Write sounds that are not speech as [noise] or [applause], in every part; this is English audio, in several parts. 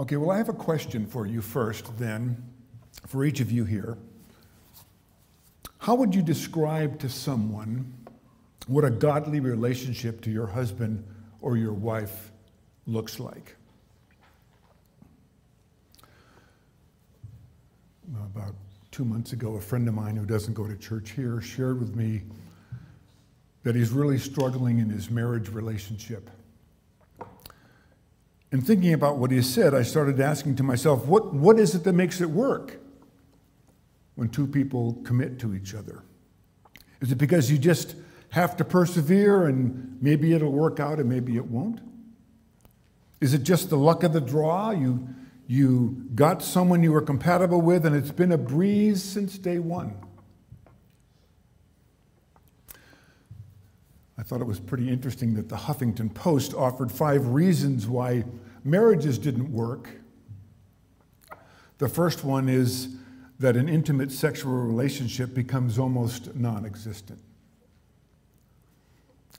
Okay, well, I have a question for you first, then, for each of you here. How would you describe to someone what a godly relationship to your husband or your wife looks like? About two months ago, a friend of mine who doesn't go to church here shared with me that he's really struggling in his marriage relationship. And thinking about what he said, I started asking to myself, what, what is it that makes it work when two people commit to each other? Is it because you just have to persevere and maybe it'll work out and maybe it won't? Is it just the luck of the draw? You, you got someone you were compatible with and it's been a breeze since day one. I thought it was pretty interesting that the Huffington Post offered five reasons why marriages didn't work. The first one is that an intimate sexual relationship becomes almost non existent.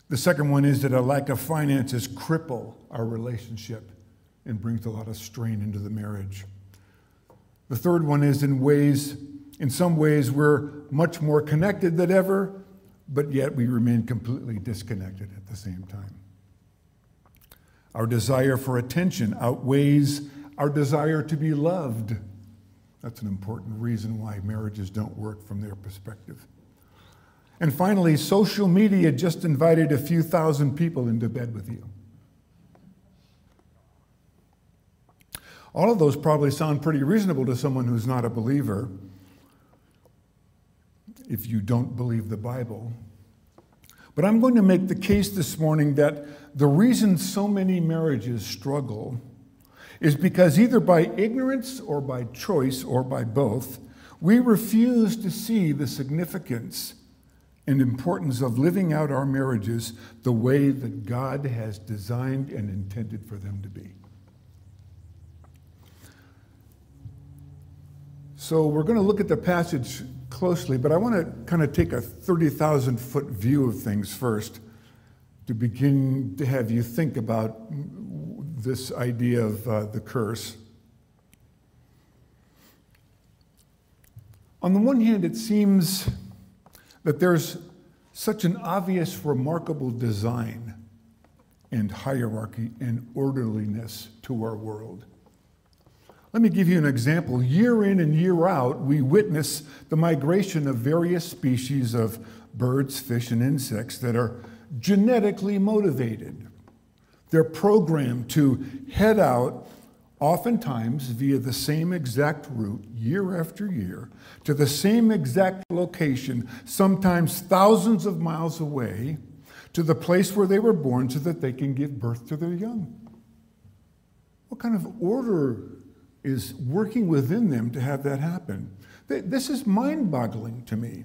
The second one is that a lack of finances cripple our relationship and brings a lot of strain into the marriage. The third one is in ways, in some ways, we're much more connected than ever, but yet we remain completely disconnected at the same time. Our desire for attention outweighs our desire to be loved. That's an important reason why marriages don't work from their perspective. And finally, social media just invited a few thousand people into bed with you. All of those probably sound pretty reasonable to someone who's not a believer if you don't believe the Bible. But I'm going to make the case this morning that the reason so many marriages struggle is because either by ignorance or by choice or by both, we refuse to see the significance and importance of living out our marriages the way that God has designed and intended for them to be. So we're going to look at the passage closely, but I want to kind of take a 30,000 foot view of things first to begin to have you think about this idea of uh, the curse. On the one hand, it seems that there's such an obvious, remarkable design and hierarchy and orderliness to our world. Let me give you an example. Year in and year out, we witness the migration of various species of birds, fish, and insects that are genetically motivated. They're programmed to head out, oftentimes via the same exact route, year after year, to the same exact location, sometimes thousands of miles away, to the place where they were born so that they can give birth to their young. What kind of order is working within them to have that happen. This is mind boggling to me.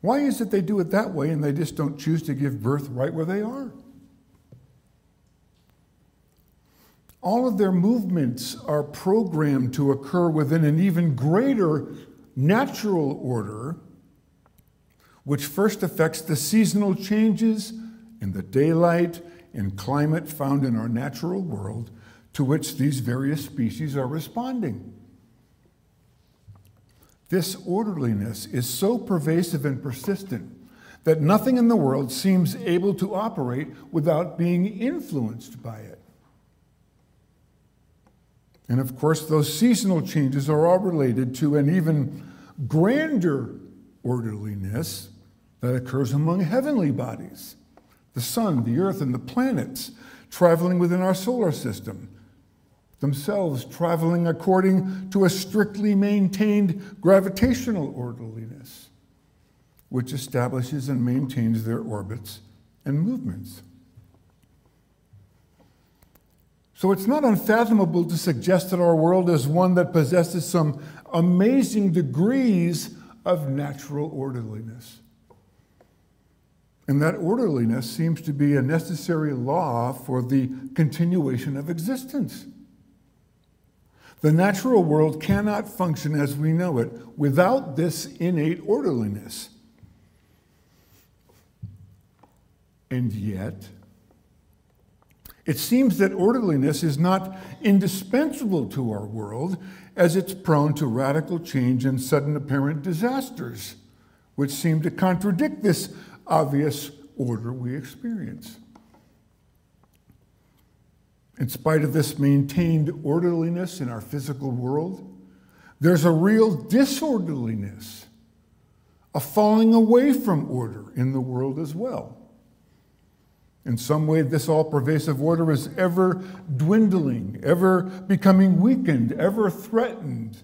Why is it they do it that way and they just don't choose to give birth right where they are? All of their movements are programmed to occur within an even greater natural order, which first affects the seasonal changes in the daylight and climate found in our natural world, to which these various species are responding. This orderliness is so pervasive and persistent that nothing in the world seems able to operate without being influenced by it. And of course, those seasonal changes are all related to an even grander orderliness that occurs among heavenly bodies the sun, the earth, and the planets traveling within our solar system themselves traveling according to a strictly maintained gravitational orderliness, which establishes and maintains their orbits and movements. So it's not unfathomable to suggest that our world is one that possesses some amazing degrees of natural orderliness. And that orderliness seems to be a necessary law for the continuation of existence. The natural world cannot function as we know it without this innate orderliness. And yet, It seems that orderliness is not indispensable to our world, as it's prone to radical change and sudden apparent disasters, which seem to contradict this obvious order we experience. In spite of this maintained orderliness in our physical world, there's a real disorderliness, a falling away from order in the world as well. In some way, this all pervasive order is ever dwindling, ever becoming weakened, ever threatened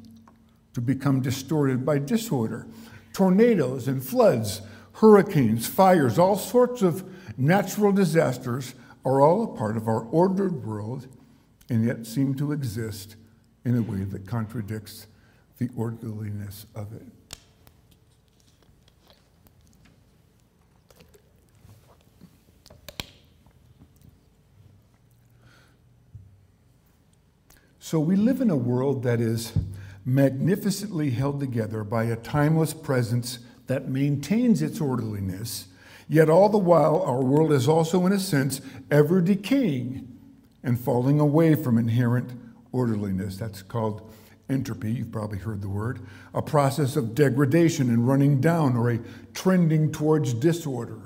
to become distorted by disorder. Tornadoes and floods, hurricanes, fires, all sorts of natural disasters are all a part of our ordered world and yet seem to exist in a way that contradicts the orderliness of it. So we live in a world that is magnificently held together by a timeless presence that maintains its orderliness, yet all the while our world is also, in a sense, ever decaying and falling away from inherent orderliness. That's called entropy, you've probably heard the word, a process of degradation and running down or a trending towards disorder.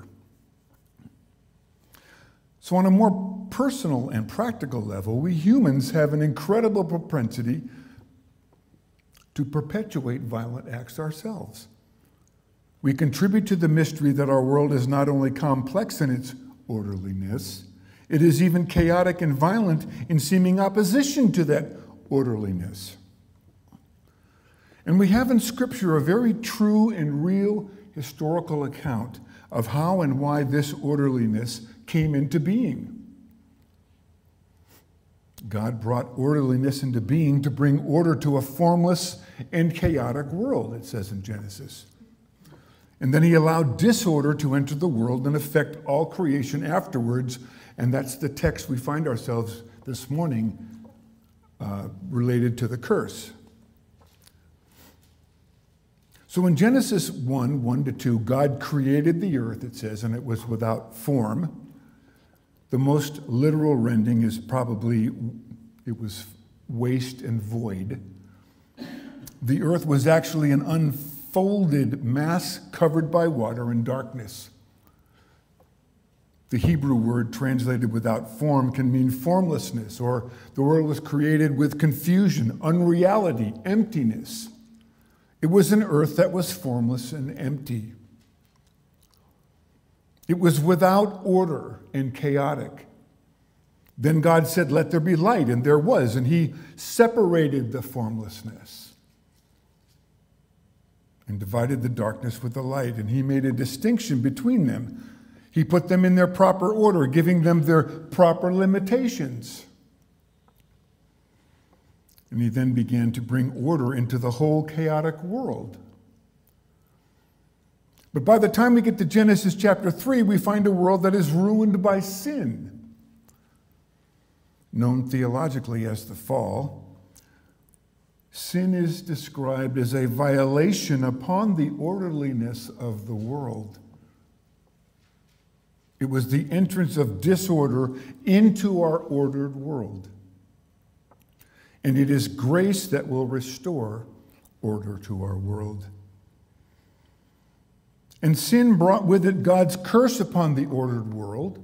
So, on a more personal and practical level, we humans have an incredible propensity to perpetuate violent acts ourselves. We contribute to the mystery that our world is not only complex in its orderliness, it is even chaotic and violent in seeming opposition to that orderliness. And we have in Scripture a very true and real historical account of how and why this orderliness came into being. God brought orderliness into being to bring order to a formless and chaotic world, it says in Genesis. And then he allowed disorder to enter the world and affect all creation afterwards. And that's the text we find ourselves this morning uh, related to the curse. So in Genesis 1 1 to 2, God created the earth, it says, and it was without form the most literal rending is probably it was waste and void. The earth was actually an unfolded mass covered by water and darkness. The Hebrew word translated without form can mean formlessness, or the world was created with confusion, unreality, emptiness. It was an earth that was formless and empty. It was without order and chaotic. Then God said, Let there be light, and there was, and He separated the formlessness and divided the darkness with the light, and He made a distinction between them. He put them in their proper order, giving them their proper limitations. And He then began to bring order into the whole chaotic world. But by the time we get to Genesis chapter 3, we find a world that is ruined by sin, known theologically as the fall. Sin is described as a violation upon the orderliness of the world. It was the entrance of disorder into our ordered world. And it is grace that will restore order to our world. And sin brought with it God's curse upon the ordered world,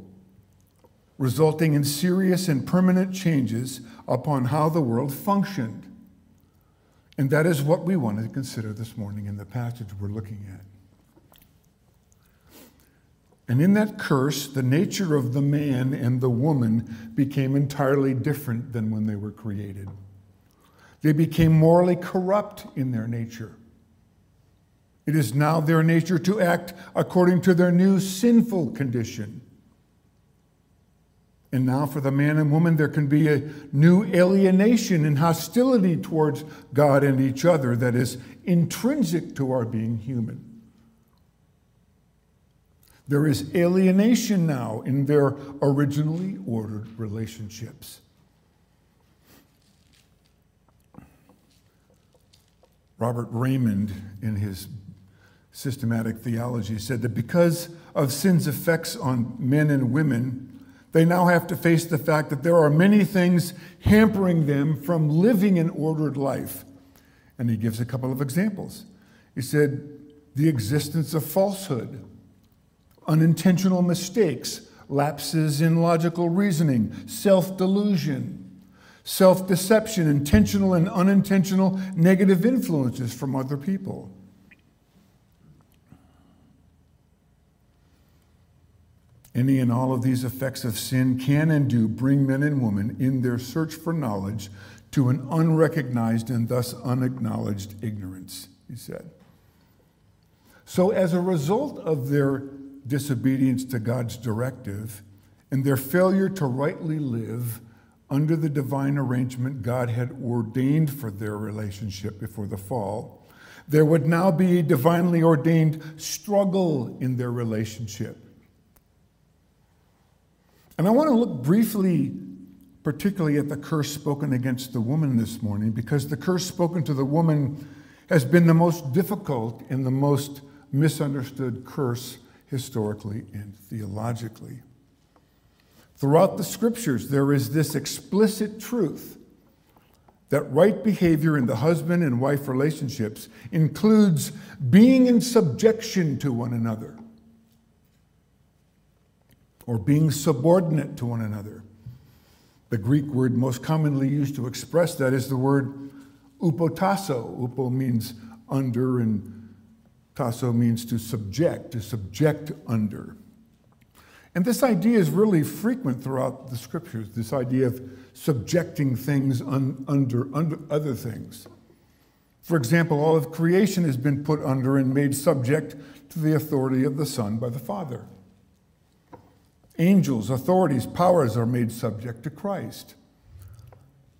resulting in serious and permanent changes upon how the world functioned. And that is what we want to consider this morning in the passage we're looking at. And in that curse, the nature of the man and the woman became entirely different than when they were created. They became morally corrupt in their nature. It is now their nature to act according to their new sinful condition. And now, for the man and woman, there can be a new alienation and hostility towards God and each other that is intrinsic to our being human. There is alienation now in their originally ordered relationships. Robert Reymond, in his systematic theology said that because of sin's effects on men and women, They now have to face the fact that there are many things hampering them from living an ordered life. And he gives a couple of examples. He said, the existence of falsehood, unintentional mistakes, lapses in logical reasoning, self delusion, self deception, intentional and unintentional negative influences from other people. Any and all of these effects of sin can and do bring men and women in their search for knowledge to an unrecognized and thus unacknowledged ignorance, he said. So, as a result of their disobedience to God's directive and their failure to rightly live under the divine arrangement God had ordained for their relationship before the fall, there would now be a divinely ordained struggle in their relationship. And I want to look briefly, particularly at the curse spoken against the woman this morning, because the curse spoken to the woman has been the most difficult and the most misunderstood curse historically and theologically. Throughout the scriptures, there is this explicit truth that right behavior in the husband and wife relationships includes being in subjection to one another or being subordinate to one another. The Greek word most commonly used to express that is the word upotasso. Upo means under, and tasso means to subject, to subject under. And this idea is really frequent throughout the scriptures this idea of subjecting things un, under, under other things. For example, all of creation has been put under and made subject to the authority of the Son by the Father. Angels, authorities, powers are made subject to Christ.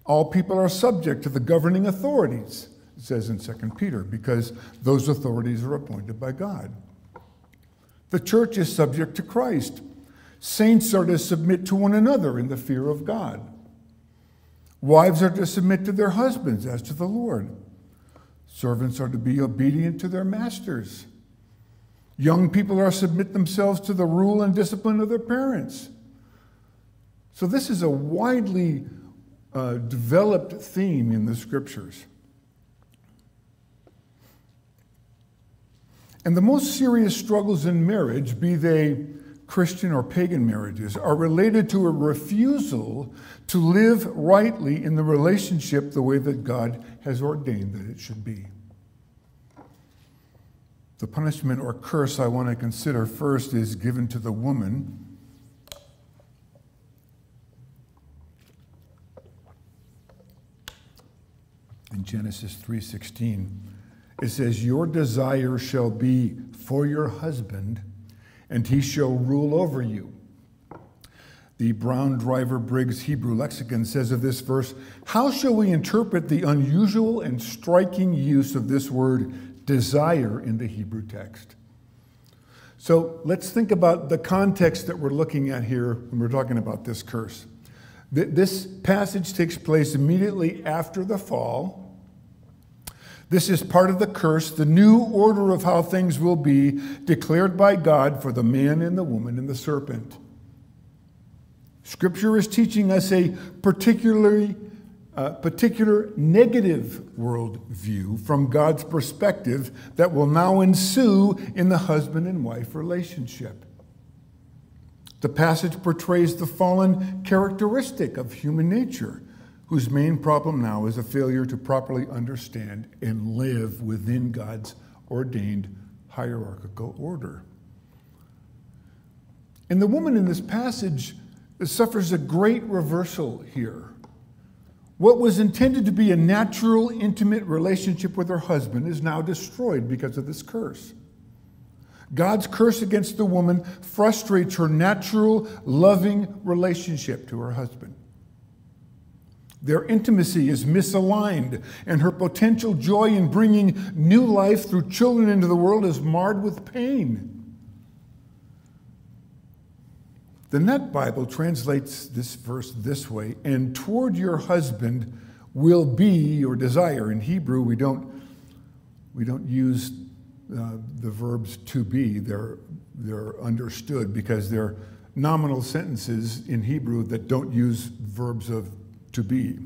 All people are subject to the governing authorities, it says in 2 Peter, because those authorities are appointed by God. The church is subject to Christ Saints are to submit to one another in the fear of God. Wives are to submit to their husbands as to the Lord. Servants are to be obedient to their masters. Young people are submit themselves to the rule and discipline of their parents. So, this is a widely uh, developed theme in the scriptures. And the most serious struggles in marriage, be they Christian or pagan marriages are related to a refusal to live rightly in the relationship the way that God has ordained that it should be. The punishment or curse I want to consider first is given to the woman. In Genesis 3:16 it says your desire shall be for your husband and he shall rule over you. The Brown Driver Briggs Hebrew Lexicon says of this verse How shall we interpret the unusual and striking use of this word desire in the Hebrew text? So let's think about the context that we're looking at here when we're talking about this curse. This passage takes place immediately after the fall. This is part of the curse, the new order of how things will be declared by God for the man and the woman and the serpent. Scripture is teaching us a particularly uh, particular negative worldview from God's perspective that will now ensue in the husband and wife relationship. The passage portrays the fallen characteristic of human nature whose main problem now is a failure to properly understand and live within God's ordained hierarchical order. And the woman in this passage suffers a great reversal here. What was intended to be a natural, intimate relationship with her husband is now destroyed because of this curse. God's curse against the woman frustrates her natural, loving relationship to her husband. Their intimacy is misaligned, and her potential joy in bringing new life through children into the world is marred with pain. The Net Bible translates this verse this way and toward your husband will be your desire. In Hebrew, we don't, we don't use uh, the verbs to be, they're, they're understood because they're nominal sentences in Hebrew that don't use verbs of to be.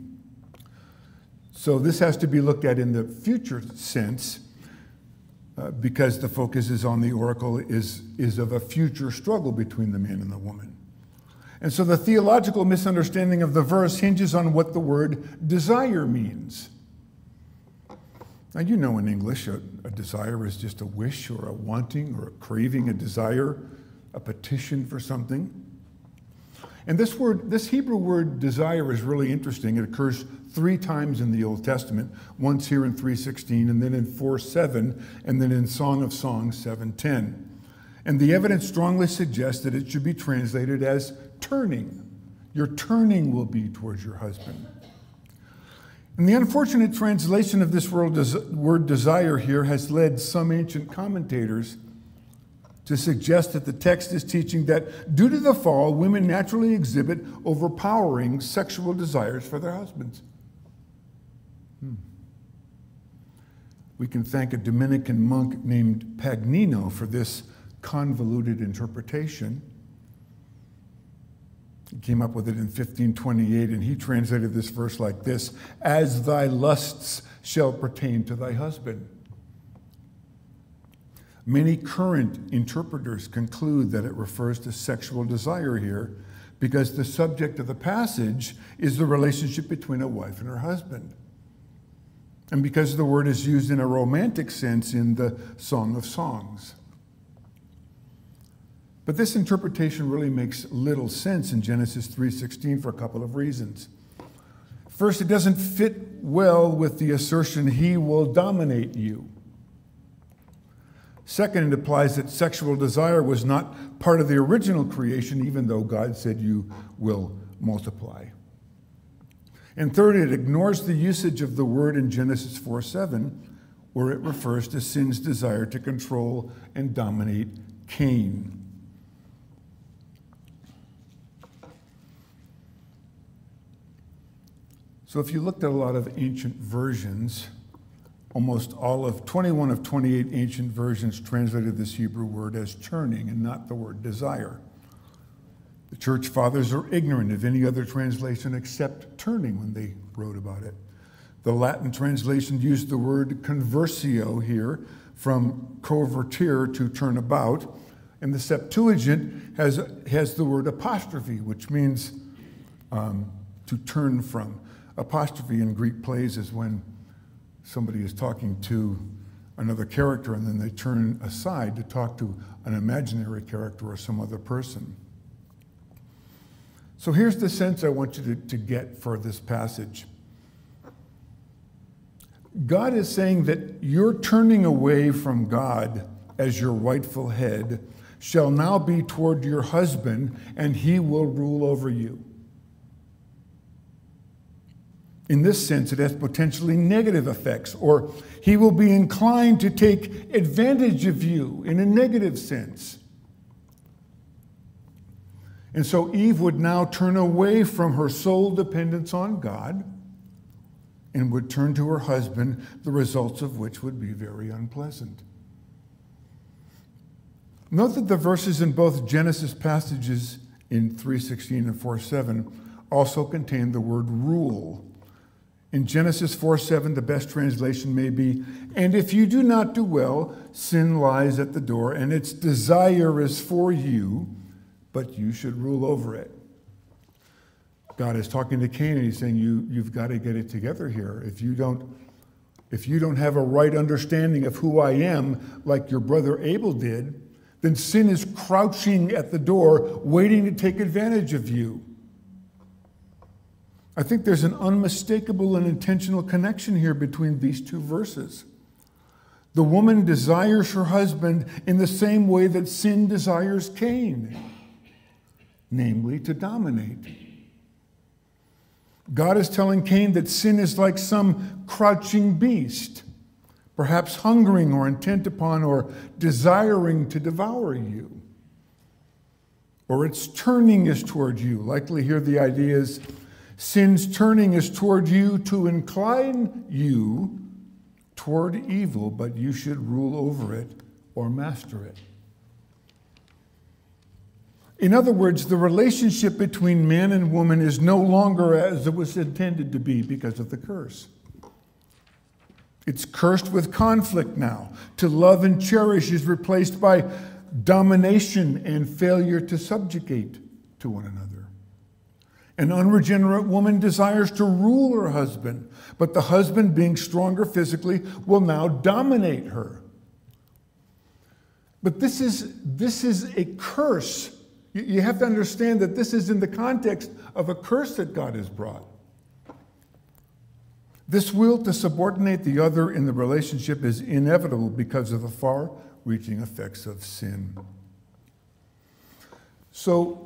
So this has to be looked at in the future sense uh, because the focus is on the oracle is, is of a future struggle between the man and the woman. And so the theological misunderstanding of the verse hinges on what the word desire means. Now, you know in English, a, a desire is just a wish or a wanting or a craving, a desire, a petition for something. And this word, this Hebrew word desire is really interesting. It occurs three times in the Old Testament, once here in 316, and then in 4:7, and then in Song of Songs 7:10. And the evidence strongly suggests that it should be translated as turning. Your turning will be towards your husband. And the unfortunate translation of this word desire here has led some ancient commentators to suggest that the text is teaching that due to the fall, women naturally exhibit overpowering sexual desires for their husbands. Hmm. We can thank a Dominican monk named Pagnino for this convoluted interpretation. He came up with it in 1528, and he translated this verse like this As thy lusts shall pertain to thy husband. Many current interpreters conclude that it refers to sexual desire here because the subject of the passage is the relationship between a wife and her husband. And because the word is used in a romantic sense in the Song of Songs. But this interpretation really makes little sense in Genesis 3:16 for a couple of reasons. First, it doesn't fit well with the assertion he will dominate you. Second, it implies that sexual desire was not part of the original creation, even though God said you will multiply. And third, it ignores the usage of the word in Genesis 4 7, where it refers to sin's desire to control and dominate Cain. So if you looked at a lot of ancient versions, almost all of 21 of 28 ancient versions translated this Hebrew word as churning and not the word desire. The church fathers are ignorant of any other translation except turning when they wrote about it. The Latin translation used the word conversio here, from convertere to turn about, and the Septuagint has, has the word apostrophe, which means um, to turn from. Apostrophe in Greek plays is when somebody is talking to another character and then they turn aside to talk to an imaginary character or some other person. So here's the sense I want you to, to get for this passage. God is saying that your turning away from God as your rightful head shall now be toward your husband, and he will rule over you. In this sense, it has potentially negative effects, or he will be inclined to take advantage of you in a negative sense. And so Eve would now turn away from her sole dependence on God and would turn to her husband, the results of which would be very unpleasant. Note that the verses in both Genesis passages in 3:16 and 4:7 also contain the word rule in Genesis 4 7, the best translation may be, And if you do not do well, sin lies at the door, and its desire is for you, but you should rule over it. God is talking to Cain and he's saying, you, You've got to get it together here. If you don't, if you don't have a right understanding of who I am, like your brother Abel did, then sin is crouching at the door, waiting to take advantage of you. I think there's an unmistakable and intentional connection here between these two verses. The woman desires her husband in the same way that sin desires Cain, namely to dominate. God is telling Cain that sin is like some crouching beast, perhaps hungering or intent upon or desiring to devour you. Or its turning is toward you. Likely here the idea is Sin's turning is toward you to incline you toward evil, but you should rule over it or master it. In other words, the relationship between man and woman is no longer as it was intended to be because of the curse. It's cursed with conflict now. To love and cherish is replaced by domination and failure to subjugate to one another. An unregenerate woman desires to rule her husband, but the husband, being stronger physically, will now dominate her. But this is, this is a curse. You have to understand that this is in the context of a curse that God has brought. This will to subordinate the other in the relationship is inevitable because of the far reaching effects of sin. So,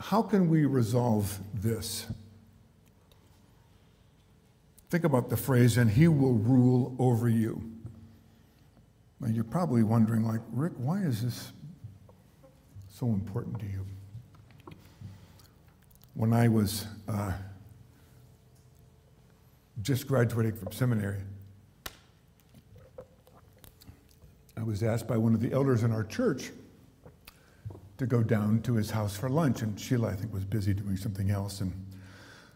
how can we resolve this? Think about the phrase, and he will rule over you. Now, you're probably wondering, like, Rick, why is this so important to you? When I was uh, just graduating from seminary, I was asked by one of the elders in our church to go down to his house for lunch, and Sheila, I think, was busy doing something else. And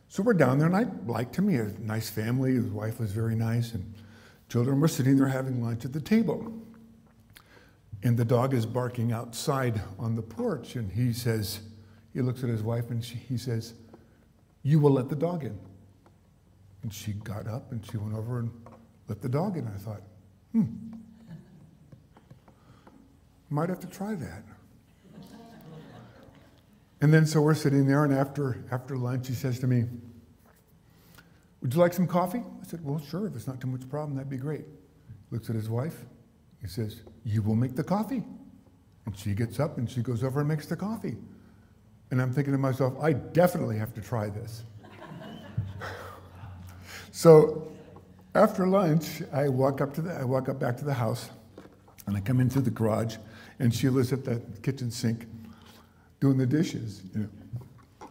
so we're down there, and I liked him. He had a nice family. His wife was very nice, and children were sitting there having lunch at the table. And the dog is barking outside on the porch, and he says, he looks at his wife and she, he says, You will let the dog in. And she got up and she went over and let the dog in. And I thought, hmm, might have to try that. And then so we're sitting there, and after, after lunch, he says to me, Would you like some coffee? I said, Well, sure, if it's not too much problem, that'd be great. Looks at his wife. He says, You will make the coffee. And she gets up and she goes over and makes the coffee. And I'm thinking to myself, I definitely have to try this. [laughs] So after lunch, I walk up to the, I walk up back to the house, and I come into the garage, and Sheila's at the kitchen sink doing the dishes. You know.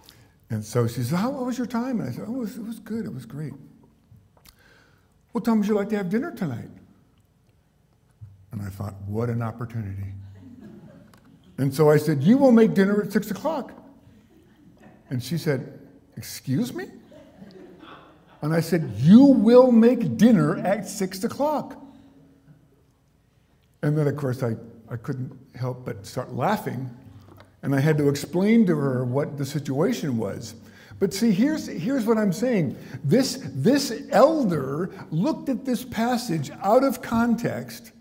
And so she said, How was your time? And I said, Oh, it was, it was good. It was great. What time would you like to have dinner tonight? And I thought, What an opportunity. And so I said, You will make dinner at six o'clock. And she said, Excuse me? And I said, You will make dinner at six o'clock. And then, of course, I, I couldn't help but start laughing. And I had to explain to her what the situation was. But see, here's, here's what I'm saying. This, this elder looked at this passage out of context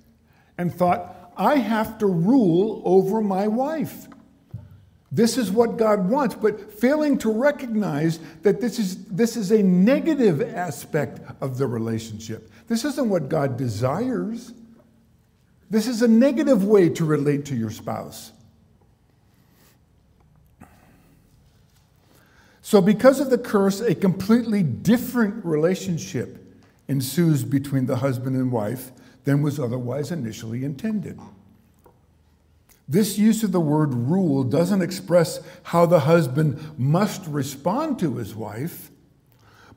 and thought, I have to rule over my wife. This is what God wants, but failing to recognize that this is, this is a negative aspect of the relationship. This isn't what God desires. This is a negative way to relate to your spouse. So, because of the curse, a completely different relationship ensues between the husband and wife than was otherwise initially intended. This use of the word rule doesn't express how the husband must respond to his wife,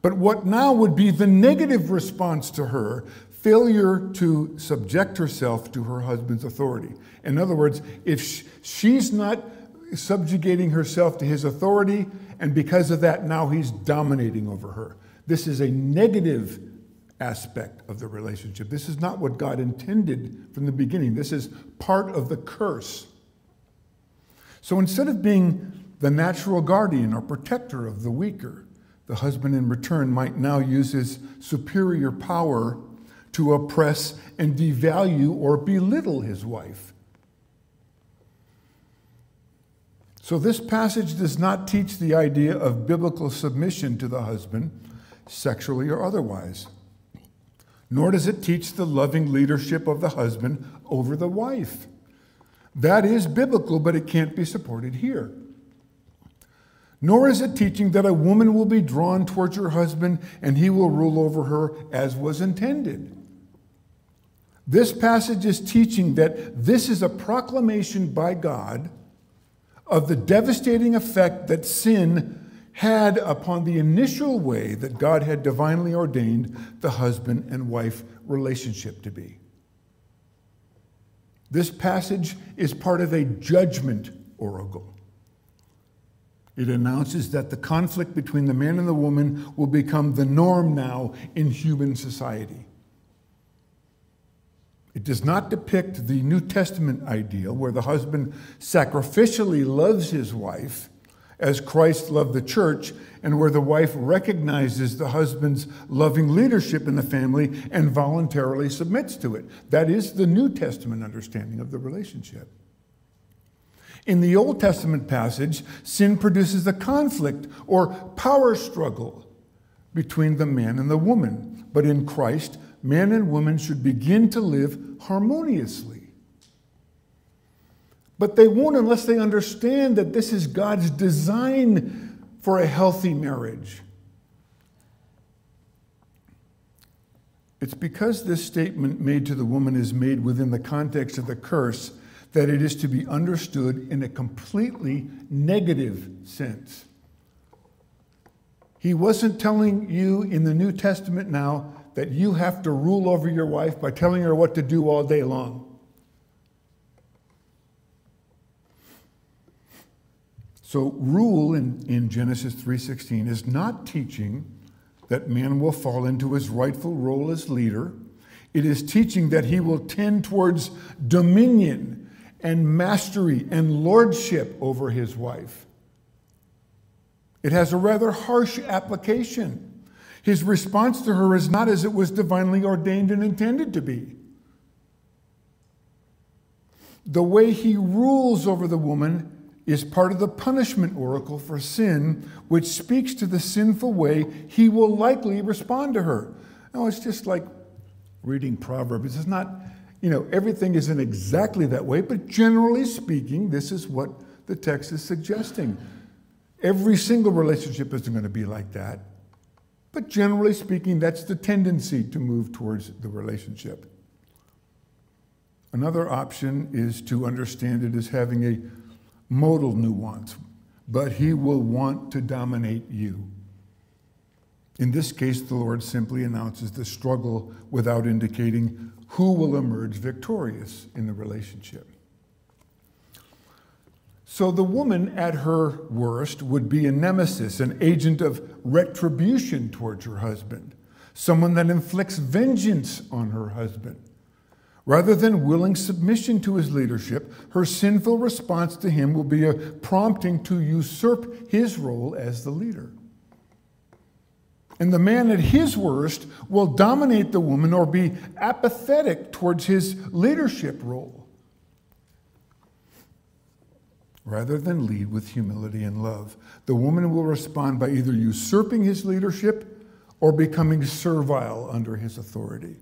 but what now would be the negative response to her failure to subject herself to her husband's authority. In other words, if she's not subjugating herself to his authority, and because of that, now he's dominating over her. This is a negative aspect of the relationship. This is not what God intended from the beginning. This is part of the curse. So instead of being the natural guardian or protector of the weaker, the husband in return might now use his superior power to oppress and devalue or belittle his wife. So, this passage does not teach the idea of biblical submission to the husband, sexually or otherwise nor does it teach the loving leadership of the husband over the wife. That is biblical, but it can't be supported here. Nor is it teaching that a woman will be drawn towards her husband and he will rule over her as was intended. This passage is teaching that this is a proclamation by God of the devastating effect that sin had upon the initial way that God had divinely ordained the husband and wife relationship to be. This passage is part of a judgment oracle. It announces that the conflict between the man and the woman will become the norm now in human society. It does not depict the New Testament ideal where the husband sacrificially loves his wife as Christ loved the church, and where the wife recognizes the husband's loving leadership in the family and voluntarily submits to it. That is the New Testament understanding of the relationship. In the Old Testament passage, sin produces a conflict or power struggle between the man and the woman. But in Christ, man and woman should begin to live harmoniously. But they won't unless they understand that this is God's design for a healthy marriage. It's because this statement made to the woman is made within the context of the curse that it is to be understood in a completely negative sense. He wasn't telling you in the New Testament now that you have to rule over your wife by telling her what to do all day long. So rule in, in Genesis 3:16 is not teaching that man will fall into his rightful role as leader. It is teaching that he will tend towards dominion and mastery and lordship over his wife. It has a rather harsh application. His response to her is not as it was divinely ordained and intended to be. The way he rules over the woman is part of the punishment oracle for sin, which speaks to the sinful way he will likely respond to her. Now, it's just like reading Proverbs. It's not you know, everything isn't exactly that way, but generally speaking, this is what the text is suggesting. Every single relationship isn't going to be like that. But generally speaking, that's the tendency to move towards the relationship. Another option is to understand it as having a modal nuance, but he will want to dominate you. In this case, the Lord simply announces the struggle without indicating who will emerge victorious in the relationship. So the woman at her worst would be a nemesis, an agent of retribution towards her husband, someone that inflicts vengeance on her husband. Rather than willing submission to his leadership, her sinful response to him will be a prompting to usurp his role as the leader. And the man at his worst will dominate the woman or be apathetic towards his leadership role rather than lead with humility and love. The woman will respond by either usurping his leadership or becoming servile under his authority.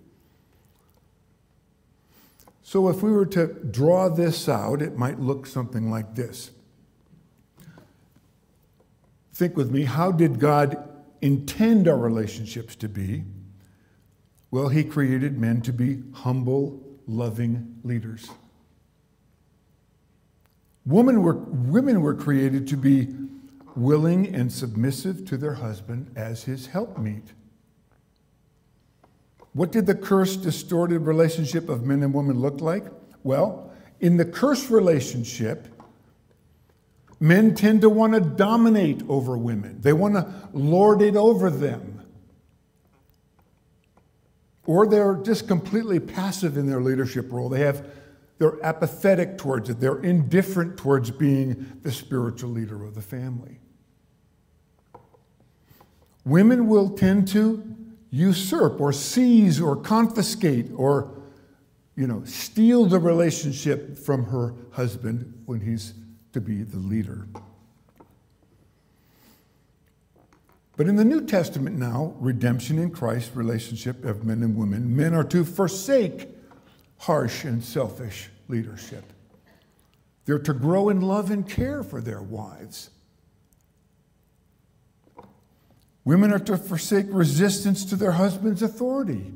So, if we were to draw this out, it might look something like this. Think with me how did God intend our relationships to be? Well, he created men to be humble, loving leaders. Women were, women were created to be willing and submissive to their husband as his helpmeet. What did the cursed, distorted relationship of men and women look like? Well, in the cursed relationship, Men tend to want to dominate over women, they want to lord it over them. Or they're just completely passive in their leadership role. They have, they're apathetic towards it, they're indifferent towards being the spiritual leader of the family. Women will tend to usurp or seize or confiscate or you know steal the relationship from her husband when he's to be the leader. But in the New Testament now, redemption in Christ, relationship of men and women, men are to forsake harsh and selfish leadership. They're to grow in love and care for their wives. Women are to forsake resistance to their husband's authority.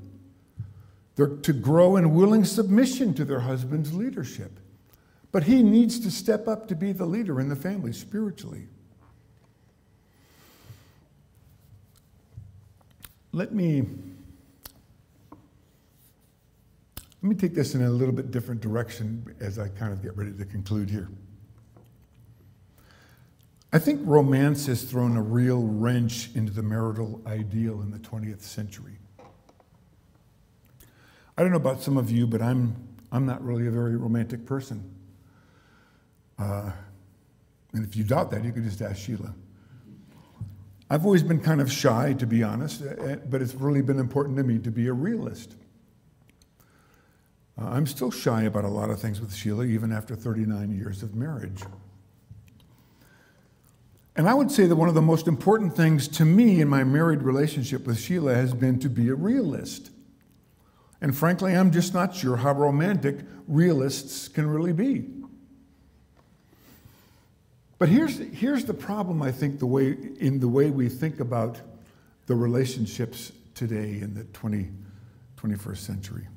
They're to grow in willing submission to their husband's leadership. But he needs to step up to be the leader in the family spiritually. Let me let me take this in a little bit different direction as I kind of get ready to conclude here. I think romance has thrown a real wrench into the marital ideal in the 20th century. I don't know about some of you, but I'm, I'm not really a very romantic person. Uh, and if you doubt that, you could just ask Sheila. I've always been kind of shy, to be honest, eh, eh, but it's really been important to me to be a realist. Uh, I'm still shy about a lot of things with Sheila, even after 39 years of marriage. And I would say that one of the most important things to me in my married relationship with Sheila has been to be a realist. And frankly, I'm just not sure how romantic realists can really be. But here's, here's the problem, I think, the way, in the way we think about the relationships today in the 20, 21st century.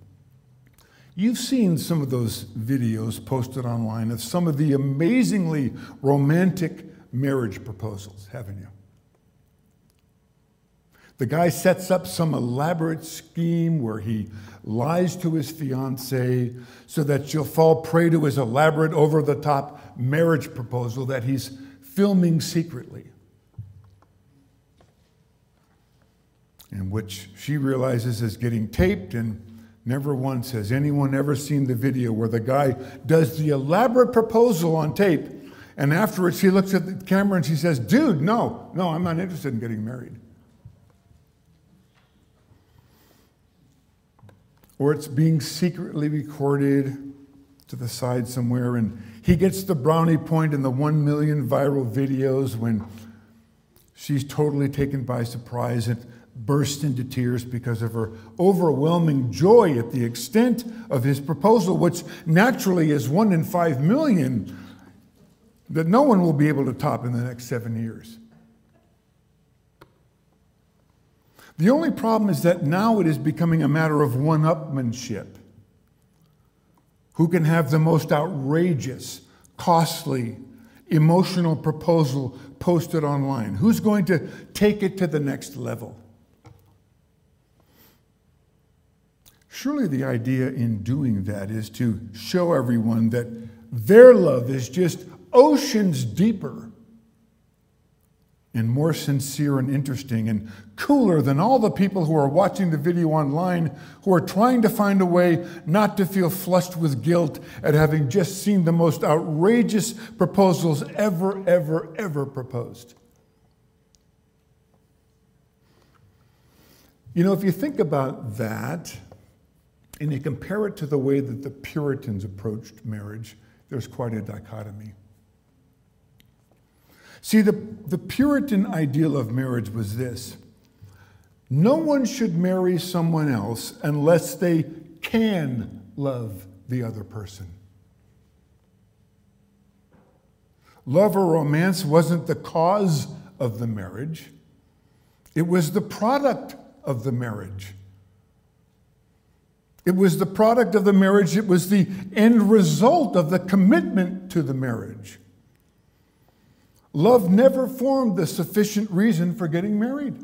You've seen some of those videos posted online of some of the amazingly romantic marriage proposals, haven't you? The guy sets up some elaborate scheme where he lies to his fiancee so that she'll fall prey to his elaborate, over the top marriage proposal that he's filming secretly. And which she realizes is getting taped, and never once has anyone ever seen the video where the guy does the elaborate proposal on tape, and afterwards he looks at the camera and she says, Dude, no, no, I'm not interested in getting married. or it's being secretly recorded to the side somewhere, and he gets the brownie point in the one million viral videos when she's totally taken by surprise and bursts into tears because of her overwhelming joy at the extent of his proposal, which naturally is one in five million that no one will be able to top in the next seven years. The only problem is that now it is becoming a matter of one upmanship. Who can have the most outrageous, costly, emotional proposal posted online? Who's going to take it to the next level? Surely the idea in doing that is to show everyone that their love is just oceans deeper and more sincere and interesting and cooler than all the people who are watching the video online who are trying to find a way not to feel flushed with guilt at having just seen the most outrageous proposals ever, ever, ever proposed. You know, if you think about that and you compare it to the way that the Puritans approached marriage, there's quite a dichotomy. See, the, the Puritan ideal of marriage was this no one should marry someone else unless they can love the other person. Love or romance wasn't the cause of the marriage, it was the product of the marriage. It was the product of the marriage, it was the end result of the commitment to the marriage. Love never formed the sufficient reason for getting married.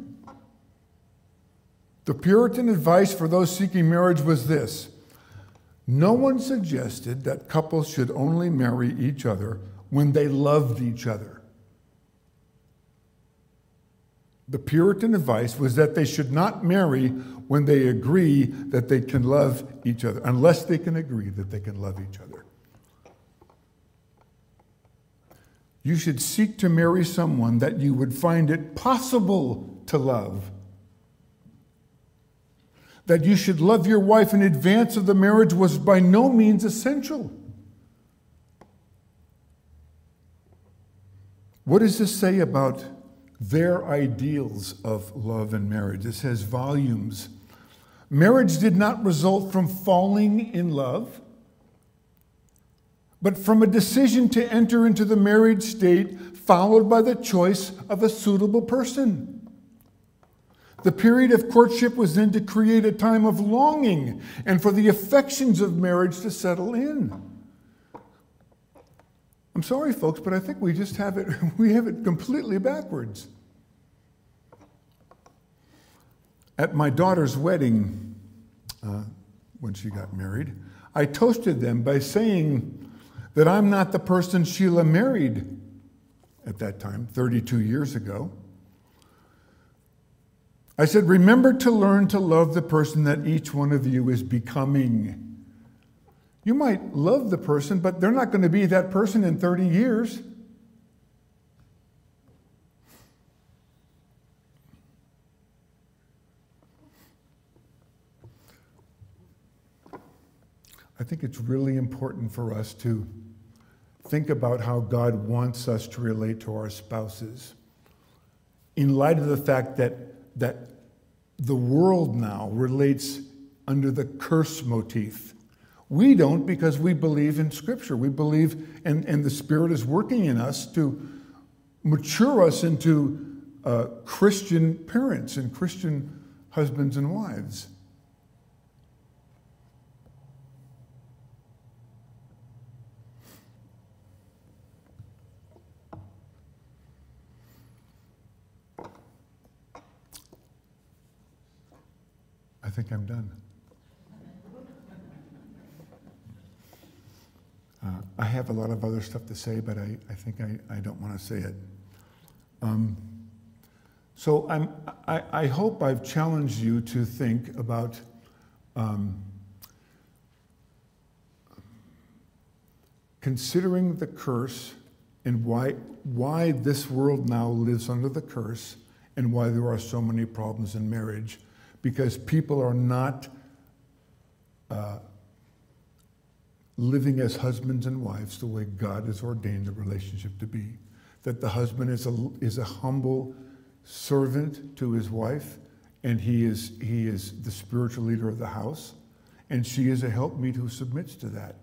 The Puritan advice for those seeking marriage was this no one suggested that couples should only marry each other when they loved each other. The Puritan advice was that they should not marry when they agree that they can love each other, unless they can agree that they can love each other. you should seek to marry someone that you would find it possible to love. That you should love your wife in advance of the marriage was by no means essential. What does this say about their ideals of love and marriage? It says volumes. Marriage did not result from falling in love but from a decision to enter into the married state, followed by the choice of a suitable person. The period of courtship was then to create a time of longing and for the affections of marriage to settle in. I'm sorry, folks, but I think we just have it, [laughs] we have it completely backwards. At my daughter's wedding, uh, when she got married, I toasted them by saying, that I'm not the person Sheila married at that time, 32 years ago. I said, Remember to learn to love the person that each one of you is becoming. You might love the person, but they're not going to be that person in 30 years. I think it's really important for us to think about how God wants us to relate to our spouses in light of the fact that, that the world now relates under the curse motif. We don't because we believe in Scripture. We believe, and, and the Spirit is working in us to mature us into uh, Christian parents and Christian husbands and wives. I think I'm done. Uh, I have a lot of other stuff to say, but I, I think I, I don't want to say it. Um, so I'm, I, I hope I've challenged you to think about um, considering the curse and why, why this world now lives under the curse and why there are so many problems in marriage because people are not uh, living as husbands and wives the way God has ordained the relationship to be. That the husband is a, is a humble servant to his wife, and he is, he is the spiritual leader of the house, and she is a helpmeet who submits to that.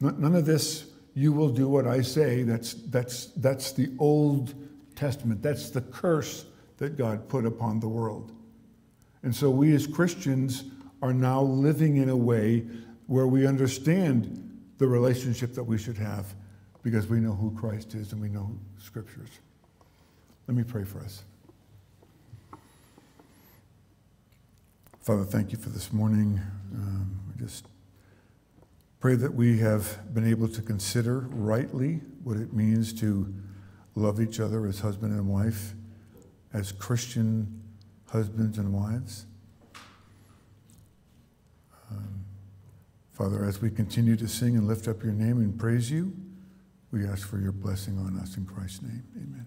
None of this, you will do what I say, that's, that's, that's the Old Testament. That's the curse that God put upon the world. And so we as Christians are now living in a way where we understand the relationship that we should have because we know who Christ is and we know scriptures. Let me pray for us. Father, thank you for this morning. Um, just pray that we have been able to consider rightly what it means to love each other as husband and wife as Christian husbands and wives. Father, as we continue to sing and lift up your name and praise you, we ask for your blessing on us in Christ's name. Amen.